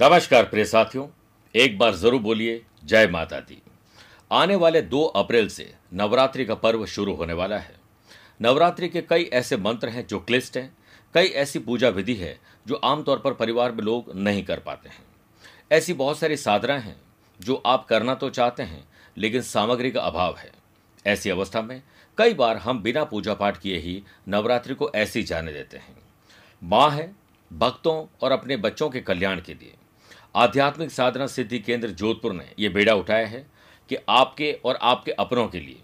नमस्कार प्रिय साथियों, एक बार ज़रूर बोलिए, जय माता दी। आने वाले दो अप्रैल से नवरात्रि का पर्व शुरू होने वाला है। नवरात्रि के कई ऐसे मंत्र हैं जो क्लिष्ट हैं, कई ऐसी पूजा विधि है जो आमतौर पर परिवार में लोग नहीं कर पाते हैं। ऐसी बहुत सारी साधनाएँ हैं जो आप करना तो चाहते हैं, लेकिन सामग्री का अभाव है। ऐसी अवस्था में कई बार हम बिना पूजा पाठ किए ही नवरात्रि को ऐसी जाने देते हैं। माँ है, भक्तों और अपने बच्चों के कल्याण के लिए। आध्यात्मिक साधना सिद्धि केंद्र जोधपुर ने यह बेड़ा उठाया है कि आपके और आपके अपनों के लिए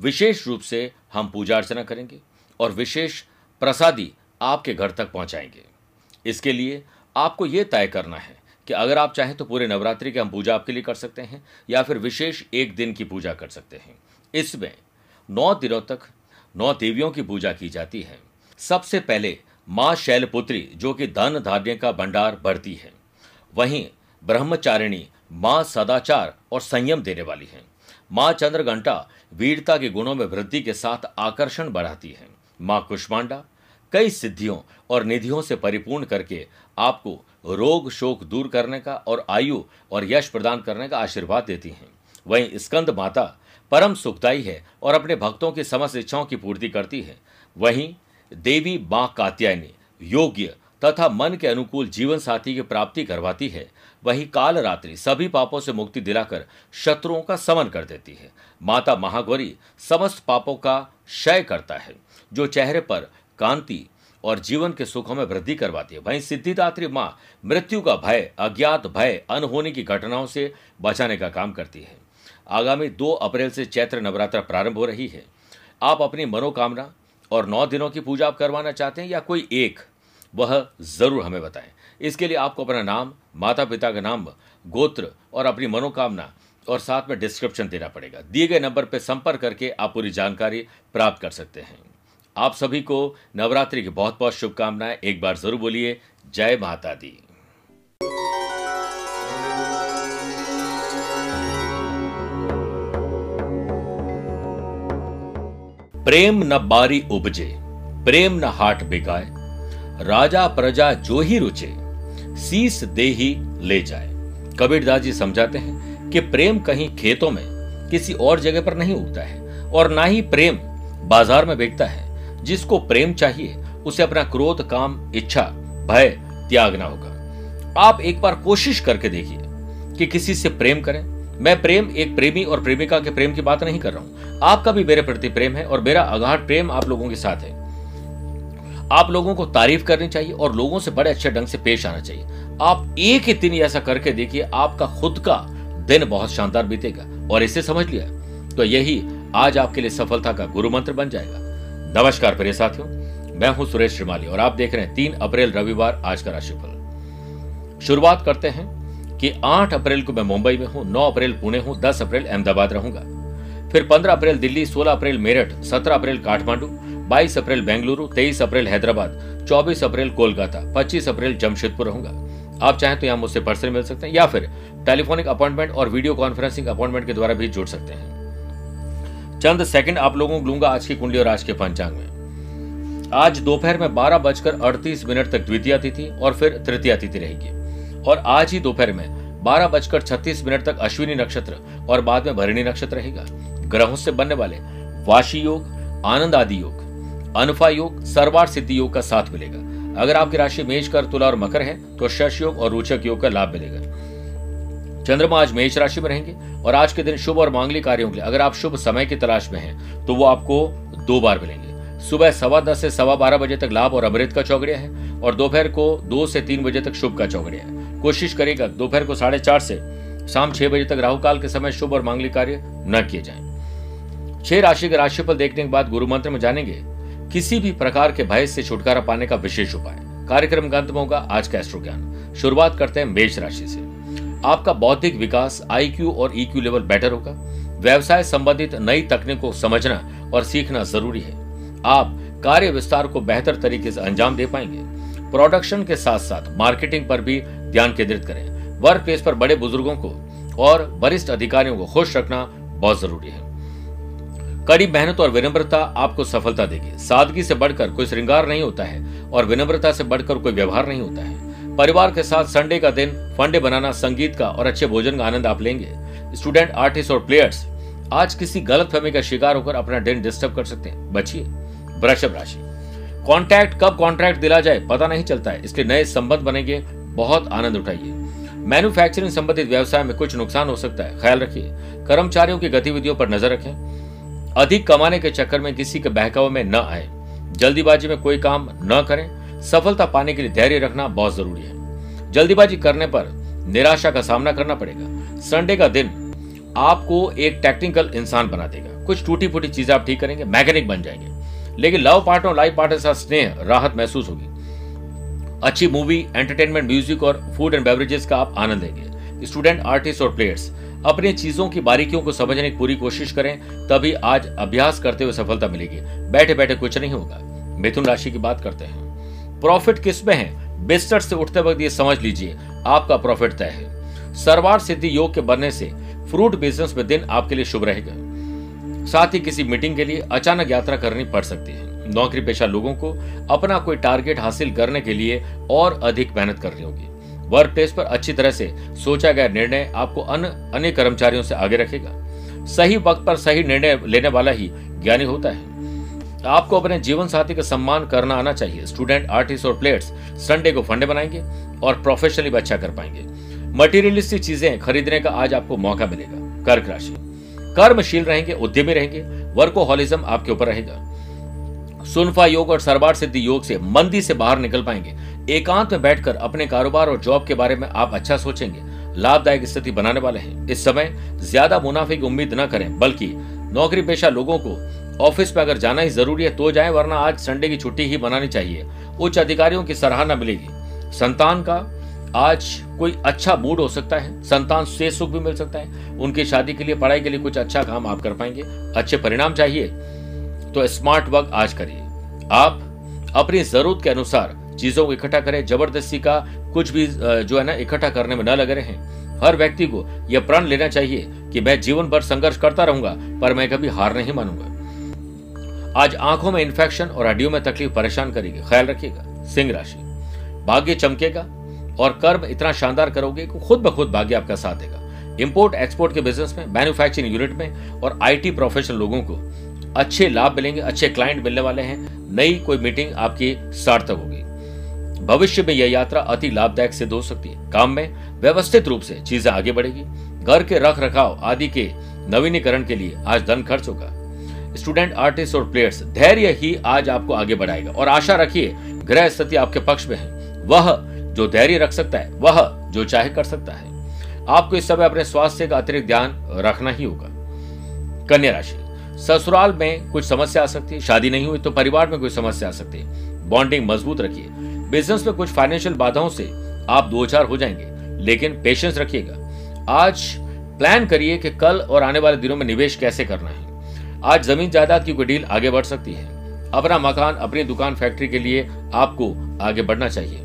विशेष रूप से हम पूजा अर्चना करेंगे और विशेष प्रसादी आपके घर तक पहुंचाएँगे। इसके लिए आपको यह तय करना है कि अगर आप चाहें तो पूरे नवरात्रि की हम पूजा आपके लिए कर सकते हैं या फिर विशेष एक दिन की पूजा कर सकते हैं। इसमें नौ दिनों तक नौ देवियों की पूजा की जाती है। सबसे पहले माँ शैलपुत्री, जो कि धन धान्य का भंडार भरती है। वहीं ब्रह्मचारिणी माँ सदाचार और संयम देने वाली है। माँ चंद्रघंटा वीरता के गुणों में वृद्धि के साथ आकर्षण बढ़ाती है। माँ कुष्मांडा, कई सिद्धियों और निधियों से परिपूर्ण करके आपको रोग शोक दूर करने का और आयु और यश प्रदान करने का आशीर्वाद देती हैं। वहीं स्कंद माता परम सुखदायी है और अपने भक्तों की समस्त इच्छाओं की पूर्ति करती है। वहीं देवी माँ कात्यायनी योग्य तथा मन के अनुकूल जीवन साथी की प्राप्ति करवाती है। वही काल रात्रि सभी पापों से मुक्ति दिलाकर शत्रुओं का समन कर देती है। माता महागौरी समस्त पापों का क्षय करता है, जो चेहरे पर कांति और जीवन के सुखों में वृद्धि करवाती है। वहीं सिद्धिदात्री माँ मृत्यु का भय, अज्ञात भय अनहोनी की घटनाओं से बचाने का काम करती है। आगामी दो अप्रैल से चैत्र नवरात्र प्रारंभ हो रही है। आप अपनी मनोकामना और नौ दिनों की पूजा करवाना चाहते हैं या कोई एक वह ज़रूर हमें बताएँ। इसके लिए आपको अपना नाम माता पिता का नाम, गोत्र और अपनी मनोकामना और साथ में डिस्क्रिप्शन देना पड़ेगा। दिए गए नंबर पर संपर्क करके आप पूरी जानकारी प्राप्त कर सकते हैं। आप सभी को नवरात्रि की बहुत बहुत शुभकामनाएँ। एक बार ज़रूर बोलिए, जय माता दी। प्रेम न बारी उपजे, प्रेम न हाट बिकाए राजा प्रजा जो ही रुचे, सीस दे ही ले जाए। कबीरदास जी समझाते हैं कि प्रेम कहीं खेतों में किसी और जगह पर नहीं उगता है और ना ही प्रेम बाज़ार में बिकता है। जिसको प्रेम चाहिए, उसे अपना क्रोध, काम, इच्छा, भय त्यागना होगा। आप एक बार कोशिश करके देखिए कि किसी से प्रेम करें। मैं प्रेम एक प्रेमी और प्रेमिका के प्रेम की बात नहीं कर रहा हूँ। आपका भी मेरे प्रति प्रेम है और मेरा अगाध प्रेम आप लोगों के साथ है। आप लोगों को तारीफ़ करनी चाहिए और लोगों से बड़े अच्छे ढंग से पेश आना चाहिए। आप एक ही दिन ऐसा करके देखिए, आपका खुद का दिन बहुत शानदार बीतेगा। और इसे समझ लिया। तो यही आज आपके लिए सफलता का गुरु मंत्र बन जाएगा। नमस्कार प्रिय साथियों, मैं हूँ सुरेश श्रीमाली और आप देख रहे हैं तीन अप्रैल रविवार, आज का राशिफल। शुरुआत करते हैं कि 8 अप्रैल को मैं मुंबई में हूँ 9 अप्रैल पुणे हूँ 10 अप्रैल अहमदाबाद रहूँगा। फिर 15 अप्रैल दिल्ली 16 अप्रैल मेरठ 17 अप्रैल काठमांडू 22 अप्रैल बेंगलुरु 23 अप्रैल हैदराबाद 24 अप्रैल कोलकाता 25 अप्रैल जमशेदपुर रहूँगा। आप चाहें तो यहाँ मुझसे पर्सनल मिल सकते हैं या फिर टेलीफोनिक अपॉइंटमेंट और वीडियो कॉन्फ्रेंसिंग अपॉइंटमेंट के द्वारा भी जुड़ सकते हैं। चंद सेकंड आप लोगों को लूँगा आज की कुंडली और आज के पंचांग में। आज दोपहर में बारह बजकर अड़तीस मिनट तक द्वितीय तिथि और फिर तृतीय तिथि रहेगी। और आज ही दोपहर में बारह बजकर छत्तीस मिनट तक अश्विनी नक्षत्र और बाद में भरणी नक्षत्र रहेगा। ग्रहों से बनने वाले वाशी योग, आनंद आदि योग। अनफा योग, सर्वार सिद्धि योग का साथ मिलेगा। अगर आपकी राशि मेष कर, तुला और मकर है तो शश योग और रोचक योग का लाभ मिलेगा। चंद्रमा आज मेष राशि में रहेंगे और आज के दिन शुभ और मांगलिक कार्यों के लिए, अगर आप शुभ समय की तलाश में हैं तो वो आपको दो बार मिलेंगे। सुबह सवा दस से सवा बारह बजे तक लाभ और अमृत का चौगड़िया है और दोपहर को दो से तीन बजे तक शुभ का चौगड़िया है। कोशिश करेगा दोपहर को साढ़े चार से शाम छह बजे तक राहु काल के समय शुभ और मांगलिक कार्य न किए जाए। छह राशि के राशिफल देखने के बाद गुरु मंत्र में जानेंगे किसी भी प्रकार के भय से छुटकारा पाने का विशेष उपाय। कार्यक्रम का अंत होगा आज का एस्ट्रो ज्ञान शुरुआत करते हैं मेष राशि से। आपका बौद्धिक विकास आईक्यू और ईक्यू लेवल बेटर होगा। व्यवसाय संबंधित नई तकनीक को समझना और सीखना ज़रूरी है। आप कार्य विस्तार को बेहतर तरीके से अंजाम दे पाएँगे। प्रोडक्शन के साथ साथ मार्केटिंग पर भी ध्यान केंद्रित करें। वर्क प्लेस पर बड़े बुज़ुर्गों को और वरिष्ठ अधिकारियों को खुश रखना बहुत ज़रूरी है। कड़ी मेहनत और विनम्रता आपको सफलता देगी। सादगी से बढ़कर कोई श्रृंगार नहीं होता है और विनम्रता से बढ़कर कोई व्यवहार नहीं होता है। परिवार के साथ संडे का दिन, फंडे बनाना, संगीत का और अच्छे भोजन का आनंद आप लेंगे। स्टूडेंट आर्टिस्ट और प्लेयर्स आज किसी गलत फहमी का शिकार होकर अपना दिन डिस्टर्ब कर सकते हैं। बचिए। वृषभ राशि। कॉन्ट्रैक्ट कब कॉन्ट्रैक्ट दिला जाए, पता नहीं चलता है। इसलिए नए संबंध बनेंगे। बहुत आनंद उठाइए। मैन्युफैक्चरिंग संबंधित व्यवसाय में कुछ नुकसान हो सकता है। ख्याल रखिए। कर्मचारियों की गतिविधियों पर नज़र रखें। अधिक कमाने के चक्कर में किसी के बहकाव में न आए। जल्दीबाजी में कोई काम न करें। सफलता पाने के लिए धैर्य रखना बहुत ज़रूरी है। जल्दीबाजी करने पर निराशा का सामना करना पड़ेगा। संडे का दिन आपको एक टेक्निकल इंसान बना देगा। कुछ टूटी फूटी चीज़ें आप ठीक करेंगे, मैकेनिक बन जाएँगे। लेकिन लव पार्टनर और लाइफ पार्टनर के साथ स्नेह, राहत महसूस होगी। अच्छी मूवी, एंटरटेनमेंट, म्यूज़िक और फ़ूड एंड बेवरेजेस का आप आनंद लेंगे। स्टूडेंट, आर्टिस्ट और प्लेयर्स अपने चीज़ों की बारीकियों को समझने की पूरी कोशिश करें, तभी आज अभ्यास करते हुए सफलता मिलेगी। बैठे बैठे कुछ नहीं होगा। मिथुन राशि की बात करते हैं। प्रॉफिट किसमें है? बिस्तर से उठते वक्त ये समझ लीजिए, आपका प्रॉफिट तय है। सरवार सिद्धि योग के बनने से फ्रूट बिज़नेस में दिन आपके लिए शुभ रहेगा। साथ ही किसी मीटिंग के लिए अचानक यात्रा करनी पड़ सकती है। नौकरी पेशा लोगों को अपना कोई टारगेट हासिल करने के लिए और अधिक मेहनत करनी होगी। वर्क प्लेस पर अच्छी तरह से सोचा गया निर्णय आपको अन्य अन्य कर्मचारियों से आगे रखेगा। सही वक्त पर सही निर्णय लेने वाला ही ज्ञानी होता है। आपको अपने जीवन साथी का सम्मान करना आना चाहिए। स्टूडेंट आर्टिस्ट और प्लेयर्स संडे को फंडे बनाएँगे और प्रोफेशनली अच्छा कर पाएँगे। मटीरियलिस्टिक चीज़ें खरीदने का आज आपको मौका मिलेगा। कर्क राशि। कर्मशील रहेंगे, उद्यमी रहेंगे। वर्कोहॉलिज्म आपके ऊपर रहेगा। सुनफा योग और सरबार सिद्धि योग से मंदी से बाहर निकल पाएँगे। एकांत में बैठकर अपने कारोबार और जॉब के बारे में आप अच्छा सोचेंगे। लाभदायक स्थिति बनाने वाले हैं। इस समय ज़्यादा मुनाफे की उम्मीद न करें, बल्कि नौकरी पेशा लोगों को ऑफ़िस में अगर जाना ही ज़रूरी है तो जाए, वरना आज संडे की छुट्टी ही बनानी चाहिए। उच्च अधिकारियों की सराहना मिलेगी। संतान का आज कोई अच्छा मूड हो सकता है। संतान से सुख भी मिल सकता है। उनकी शादी के लिए, पढ़ाई के लिए कुछ अच्छा काम आप कर पाएँगे। अच्छे परिणाम चाहिए। तो स्मार्ट वर्क आज करिए। आप अपनी ज़रूरत के अनुसार चीज़ों को इकट्ठा करें, ज़बरदस्ती का कुछ भी जो है ना, इकट्ठा करने में न लगे रहे। हर व्यक्ति को यह प्रण लेना चाहिए कि मैं जीवन भर संघर्ष करता रहूँगा, पर मैं कभी हार नहीं मानूँगा। आज आँखों में इन्फेक्शन और हड्डियों में तकलीफ़ परेशान करेगी ख्याल रखिएगा, सिंह राशि। भाग्य चमकेगा और कर्म इतना शानदार करोगे कि खुद ब खुद भाग्य आपका साथ देगा। इंपोर्ट एक्सपोर्ट के बिज़नेस में मैन्युफैक्चरिंग यूनिट में और आईटी प्रोफेशनल लोगों को अच्छे लाभ मिलेंगे, अच्छे क्लाइंट मिलने वाले हैं, नई कोई मीटिंग आपकी सार्थक होगी। भविष्य में यह यात्रा अति लाभदायक सिद्ध हो सकती है। काम में व्यवस्थित रूप से चीज़ें आगे बढ़ेगी। घर के रख रखाव आदि के नवीनीकरण के लिए आज धन खर्च होगा। स्टूडेंट आर्टिस्ट और प्लेयर्स धैर्य ही आज आपको आगे बढ़ाएगा। और आशा रखिए, ग्रह स्थिति आपके पक्ष में है। वह जो धैर्य रख सकता है, वह जो चाहे कर सकता है। आपको इस समय अपने स्वास्थ्य का अतिरिक्त ध्यान रखना ही होगा। कन्या राशि। ससुराल में कुछ समस्या आ सकती है। शादी नहीं हुई तो परिवार में कोई समस्या आ सकती है। बॉन्डिंग मज़बूत रखिए। बिज़नेस में कुछ फाइनेंशियल बाधाओं से आप दो चार हो जाएँगे, लेकिन पेशेंस रखिएगा। आज प्लान करिए कि कल और आने वाले दिनों में निवेश कैसे करना है। आज ज़मीन जायदाद की कोई डील आगे बढ़ सकती है। अपना मकान, अपनी दुकान फैक्ट्री के लिए आपको आगे बढ़ना चाहिए।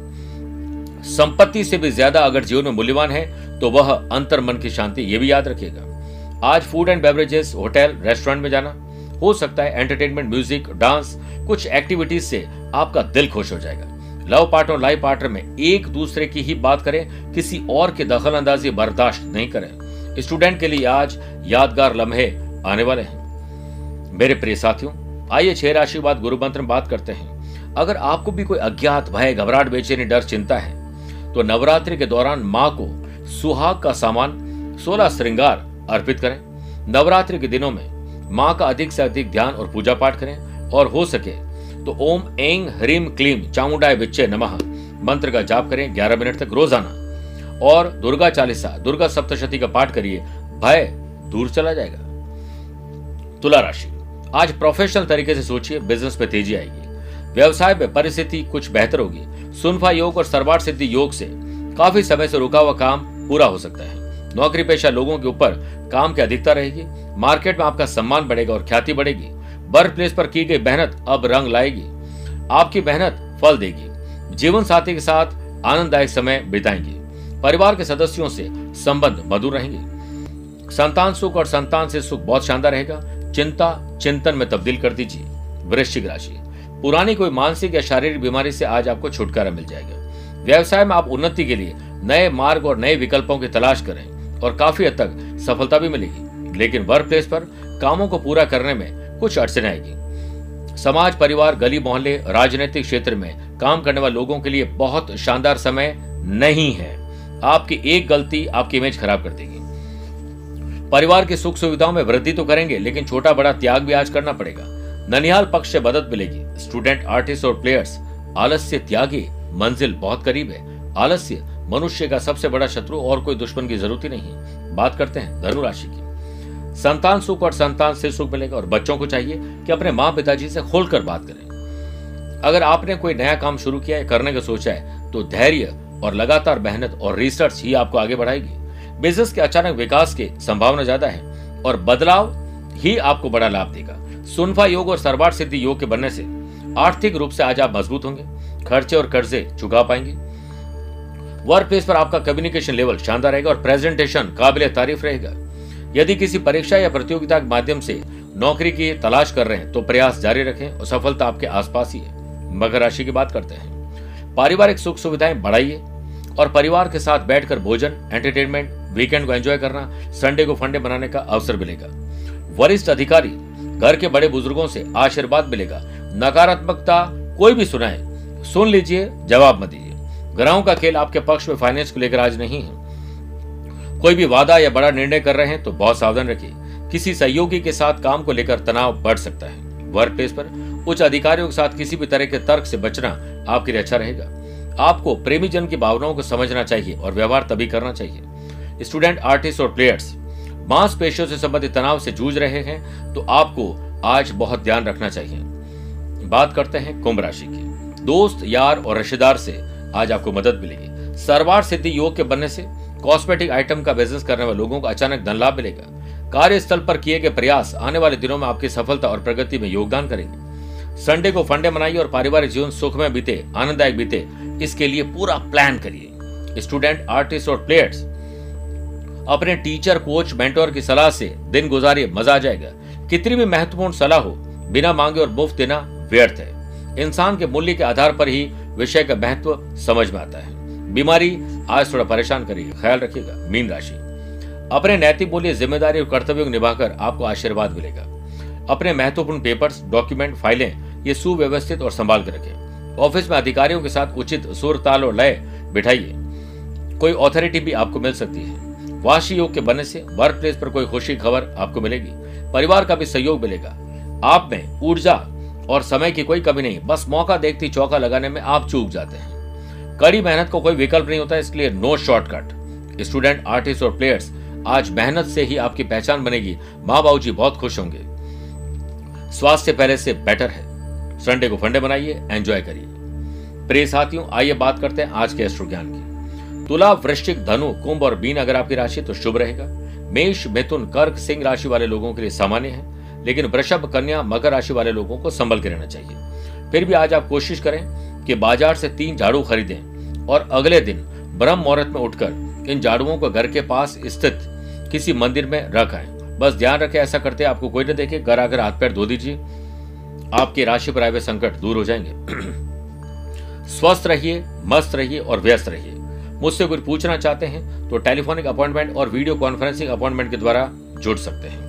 संपत्ति से भी ज़्यादा अगर जीवन में मूल्यवान है तो वह अंतर मन की शांति, ये भी याद रखिएगा। आज food and beverages hotel restaurant में जाना। हो सकता है एंटरटेनमेंट म्यूज़िक डांस कुछ एक्टिविटीज़ से आपका दिल खुश हो जाएगा। लव पार्टनर और लाइफ पार्टनर में एक दूसरे की ही बात करें, किसी और के दखल अंदाजी बर्दाश्त नहीं करें। स्टूडेंट के लिए आज यादगार लम्हे आने वाले हैं। मेरे प्रिय साथियों, आइए छह राशि बाद गुरु मंत्र में बात करते हैं। अगर आपको भी कोई अज्ञात भय, घबराहट, बेचैनी, डर, चिंता है तो नवरात्रि के दौरान माँ को सुहाग का सामान, सोलह श्रृंगार अर्पित करें। नवरात्रि के दिनों में माँ का अधिक से अधिक ध्यान और पूजा पाठ करें और हो सके तो ओम एंग ह्रीम क्लीम चामुंडाय विच्चे नमः। मंत्र का जाप करें 11 मिनट तक रोज़ाना। और दुर्गा चालीसा, दुर्गा सप्तशती का पाठ करिए, भय दूर चला जाएगा। तुला राशि, आज प्रोफेशनल तरीके से सोचिए बिज़नेस में तेज़ी आएगी। व्यवसाय में परिस्थिति कुछ बेहतर होगी। सुनफा योग और सरवार सिद्धि योग से काफ़ी समय से रुका हुआ काम पूरा हो सकता है। नौकरी पेशा लोगों के ऊपर काम की अधिकता रहेगी, मार्केट में आपका सम्मान बढ़ेगा और ख्याति बढ़ेगी। वर्क प्लेस पर की गई मेहनत अब रंग लाएगी। आपकी मेहनत फल देगी। जीवन साथी के साथ आनंददायक समय बिताएँगे। परिवार के सदस्यों से संबंध मधुर रहेंगे। संतान सुख और संतान से सुख बहुत शानदार रहेगा। चिंता, चिंतन में तब्दील कर दीजिए। वृश्चिक राशि। पुरानी कोई मानसिक या शारीरिक बीमारी से आज आपको छुटकारा मिल जाएगा। व्यवसाय में आप उन्नति के लिए नए मार्ग और नए विकल्पों की तलाश करें। और काफ़ी हद तक सफलता भी मिलेगी। लेकिन वर्क प्लेस पर कामों को पूरा करने में कुछ अड़चन आएगी। समाज, परिवार, गली, मोहल्ले, राजनीतिक क्षेत्र में काम करने वाले लोगों के लिए बहुत शानदार समय नहीं है। आपकी एक गलती आपकी इमेज खराब कर देगी। परिवार की सुख सुविधाओं में वृद्धि तो करेंगे, लेकिन छोटा बड़ा त्याग भी आज करना पड़ेगा। ननिहाल पक्ष से मदद मिलेगी। स्टूडेंट आर्टिस्ट और प्लेयर्स आलस्य त्यागी, मंजिल बहुत करीब है। आलस्य मनुष्य का सबसे बड़ा शत्रु और कोई दुश्मन की ज़रूरत ही नहीं। है बात करते हैं धनु राशि की। संतान सुख और संतान से सुख मिलेगा और बच्चों को चाहिए कि अपने माँ पिताजी से खोलकर बात करें। अगर आपने कोई नया काम शुरू किया है करने का सोचा है तो धैर्य और लगातार मेहनत और रिसर्च ही आपको आगे बढ़ाएगी। बिज़नेस के अचानक विकास की संभावना ज़्यादा है और बदलाव ही आपको बड़ा लाभ देगा। सुनफा योग और सरवार सिद्धि योग के बनने से आर्थिक रूप से आज आप मज़बूत होंगे, खर्चे और कर्जे चुका पाएँगे। वर्क प्लेस पर आपका कम्युनिकेशन लेवल शानदार रहेगा और प्रेजेंटेशन काबिल तारीफ़ रहेगा। यदि किसी परीक्षा या प्रतियोगिता के माध्यम से नौकरी की तलाश कर रहे हैं तो प्रयास जारी रखें और सफलता आपके आसपास ही है। मकर राशि की बात करते हैं। पारिवारिक सुख सुविधाएँ बढ़ाइए और परिवार के साथ बैठकर भोजन एंटरटेनमेंट वीकेंड को एंजॉय करना संडे को फंडे बनाने का अवसर मिलेगा। वरिष्ठ अधिकारी, घर के बड़े बुज़ुर्गों से आशीर्वाद मिलेगा। नकारात्मकता कोई भी सुनाए, सुन लीजिए, जवाब मत दीजिए। ग्रहों का खेल आपके पक्ष में फाइनेंस को लेकर आज नहीं है। कोई भी वादा या बड़ा निर्णय कर रहे हैं तो बहुत सावधान रखिए। किसी सहयोगी के साथ काम को लेकर तनाव बढ़ सकता है। वर्क प्लेस पर उच्च अधिकारियों के साथ किसी भी तरह के तर्क से बचना आपके लिए अच्छा रहेगा। आपको प्रेमी जन की भावनाओं को समझना चाहिए और व्यवहार तभी करना चाहिए। स्टूडेंट आर्टिस्ट और प्लेयर्स मांसपेशियों से संबंधित तनाव से जूझ रहे हैं तो आपको आज बहुत ध्यान रखना चाहिए। बात करते हैं कुंभ राशि की। दोस्त, यार और रिश्तेदार से आज आपको मदद मिलेगी। सरवार सिद्धि योग के बनने से कॉस्मेटिक आइटम का बिज़नेस करने वाले लोगों को अचानक धन लाभ मिलेगा। कार्यस्थल पर किए गए प्रयास आने वाले दिनों में आपकी सफलता और प्रगति में योगदान करेंगे। संडे को फंडे मनाइए और पारिवारिक जीवन सुख में बीते, आनंददायक बीते। इसके लिए पूरा प्लान करिए। स्टूडेंट आर्टिस्ट और प्लेयर्स अपने टीचर कोच मेंटोर की सलाह से दिन गुजारिए, मज़ा आ जाएगा। कितनी भी महत्वपूर्ण सलाह हो, बिना मांगे और मुफ़्त देना व्यर्थ है। इंसान के मूल्य के आधार पर ही विषय का महत्व समझ में आता है। बीमारी आज थोड़ा परेशान करेगी ख्याल रखिएगा, मीन राशि। अपने नैतिक मूल्य, ज़िम्मेदारी और कर्तव्यों को निभाकर आपको आशीर्वाद मिलेगा। अपने महत्वपूर्ण पेपर्स डॉक्यूमेंट फाइलें, ये सुव्यवस्थित और संभाल कर रखें। ऑफ़िस में अधिकारियों के साथ उचित सुर, ताल और लय बिठाइए। कोई ऑथोरिटी भी आपको मिल सकती है। वाशी योग के बनने से वर्क प्लेस पर कोई खुशी खबर आपको मिलेगी। परिवार का भी सहयोग मिलेगा। आप में ऊर्जा और समय की कोई कमी नहीं। बस मौका देखती चौका लगाने में आप चूक जाते हैं। कड़ी मेहनत को कोई विकल्प नहीं होता, इसलिए नो शॉर्टकट। स्टूडेंट, आर्टिस्ट और प्लेयर्स, आज मेहनत से ही आपकी पहचान बनेगी। माँ बाबू जी बहुत खुश होंगे। स्वास्थ्य पहले से बेटर है। संडे को फंडे बनाइए एंजॉय करिए। प्रिय साथियों, आइए बात करते हैं आज के एस्ट्रो ज्ञान की। तुला, वृश्चिक, धनु, कुंभ और बीन अगर आपकी राशि तो शुभ रहेगा। मेष, मिथुन, कर्क, सिंह राशि वाले लोगों के लिए सामान्य है। लेकिन वृषभ, कन्या, मकर राशि वाले लोगों को संभल के रहना चाहिए। फिर भी आज आप कोशिश करें कि बाज़ार से तीन झाड़ू खरीदें और अगले दिन ब्रह्म मुहूर्त में उठकर इन झाड़ुओं को घर के पास स्थित किसी मंदिर में रख आए। बस ध्यान रखें, ऐसा करते आपको कोई न देखे, घर आकर हाथ पैर धो दीजिए। आपकी राशि पर आए हुए संकट दूर हो जाएँगे। स्वस्थ रहिए, मस्त रहिए और व्यस्त रहिए। मुझसे कुछ पूछना चाहते हैं तो टेलीफोनिक अपॉइंटमेंट और वीडियो कॉन्फ्रेंसिंग अपॉइंटमेंट के द्वारा जुड़ सकते हैं।